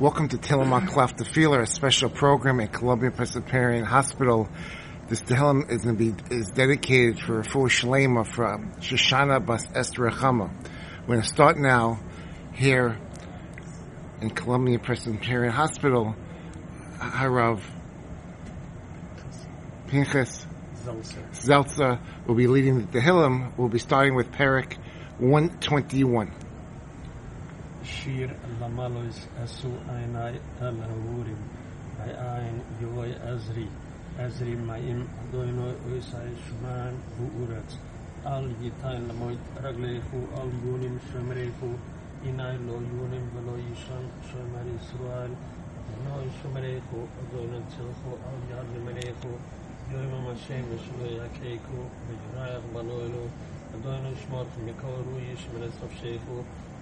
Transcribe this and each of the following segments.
Welcome to Tillamook Klaf Tefilah, a special program at Columbia Presbyterian Hospital. This Tehillim is going to be is dedicated for a Full Shalema from Shoshana Bas Esther Chama. We're going to start now here in Columbia Presbyterian Hospital. Harav Pinchas Zeltzer will be leading the Tehillim. We'll be starting with Perek 121 shiir lamalois asuu aynay alhawurim ay ayn yoy azri azri mayim adoynoy oysay shumaan bu'urat al yitain lamoyd raglayfu al yunim shomerayfu inay loo yunim veloo yishan shomer israel noy shomerayfu adoynad jelfu al yadlimanayfu yoyma mashem veshloyakayku vejurayach banoynu adoynu shmot mikoruyish menesaf shayfu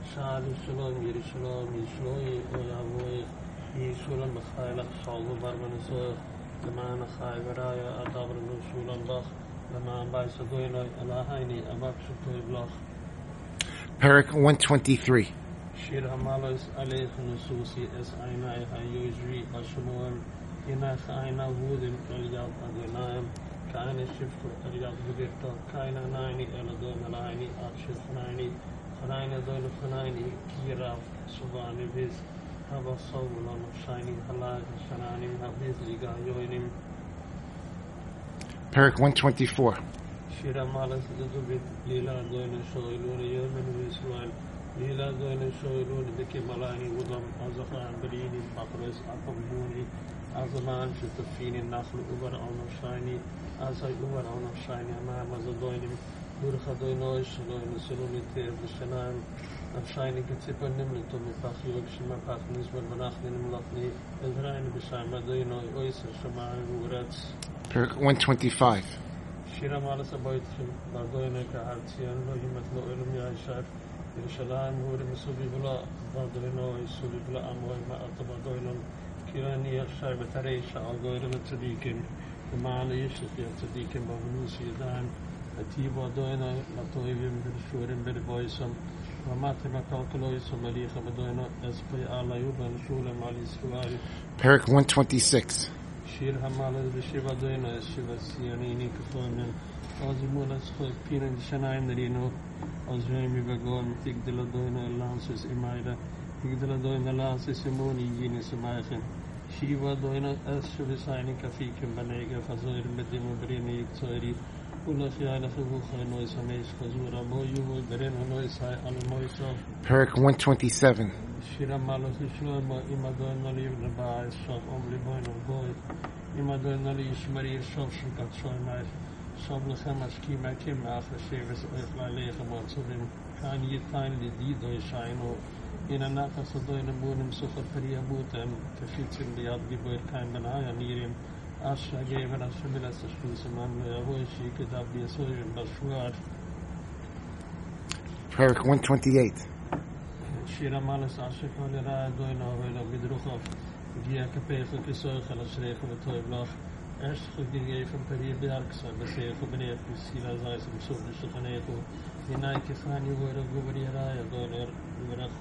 Salu Yishloi, Oyavoi, Yishulam, Bai, Parak 123. Shir Hamalos, Es Hayuzri, Aina, Naini, Naini, خنايني دون خنايني كيرا سباني بيز Hava Soul on Shining Halag Shananim Habizliga Yoinim Perik 124. Shira Malas Dubit Lila Doina Shoilun Yemen Israel Lila Doina Shoilun Biki Malani Udam Azakhan Berini Bakres Apamuni Azaman Shitafini Nakhlu Ubar on Shiny Azai Ubar on Shiny Amar Nur khazoy noy shloy nesel un mit ev shnaym am shayne gitsip un nimle tum fakh yoy shma fakh nis נוי banakh nin mlotni el 125 shira mal sa boyt shim dar doy noy ka artsian lo himat lo el mi ay נוי el shalan hor mi subi bula dar doy noy subi bula am hoy ma at ba doy noy yer shay הטיב באדוינו, לטויבים ולשורים ולבויסם, Perik 126. שיר המעלה בשיבה דוינו, שיבה ציוניני כפונים, אז מול הזכות פירן שניים נרינו, אז רמי בגון, תגדל דוינו אלנסס אימיידה, תגדל דוינו אלנסס אימוני ייניס מייכן. שיבה דוינו אס שביסייני כפיקים בנגה, חזויר בדימו בריני יקצוירי, Perk 127 Shira malos shlo ma imadon na liv na ba so on libo no boy imadon na di in ana ta so do na bunim so fa pri ad Asha gave an Ashimil as a Shkusaman, Yahweh she could have be a soldier, but Shuar. Perik 128. Shira Malas Asha Kolera, Doina, Vela Bidruchov, Gia Kapecha Kisoch, and Ashrecha, the Toy Bloch. Erst gegeven per je bergsa, besego benef, sila zais, en so de shakaneto. Inai kifani wera gubriera, doiner, ورخوا دون متيون إراي بتيب يرشلون كل ما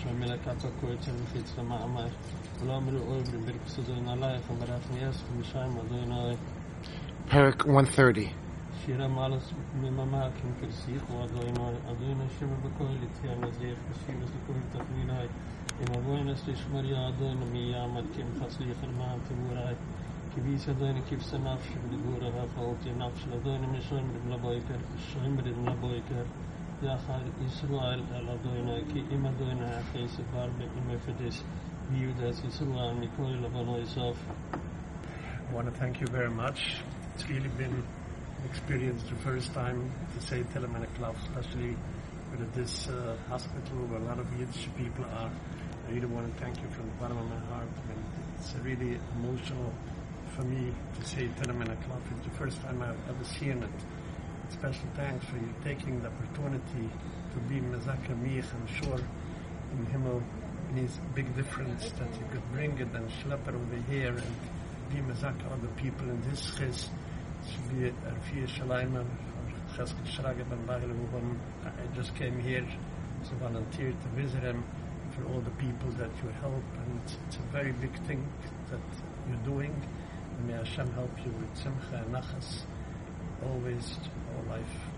és hogy mi lekárt 130. Israel barbe Israel I want to thank you very much. It's really been an experience the first time to say Tehillim Klaf, especially with this uh, hospital where a lot of Yiddish people are. I really want to thank you from the bottom of my heart. And it's really emotional for me to say Tehillim Klaf. It's the first time I've ever seen it. Special thanks for you taking the opportunity to be Mezaka Mich. I'm sure in Himmel means big difference that you could bring it and schlep it over here and be Mezaka other people in this chis. should be Rafia Shalayman Cheskel Shraga Ben Bagel I just came here a volunteer to visit him for all the people that you help and it's, it's a very big thing that you're doing and may Hashem help you with Simcha and Nachas always all life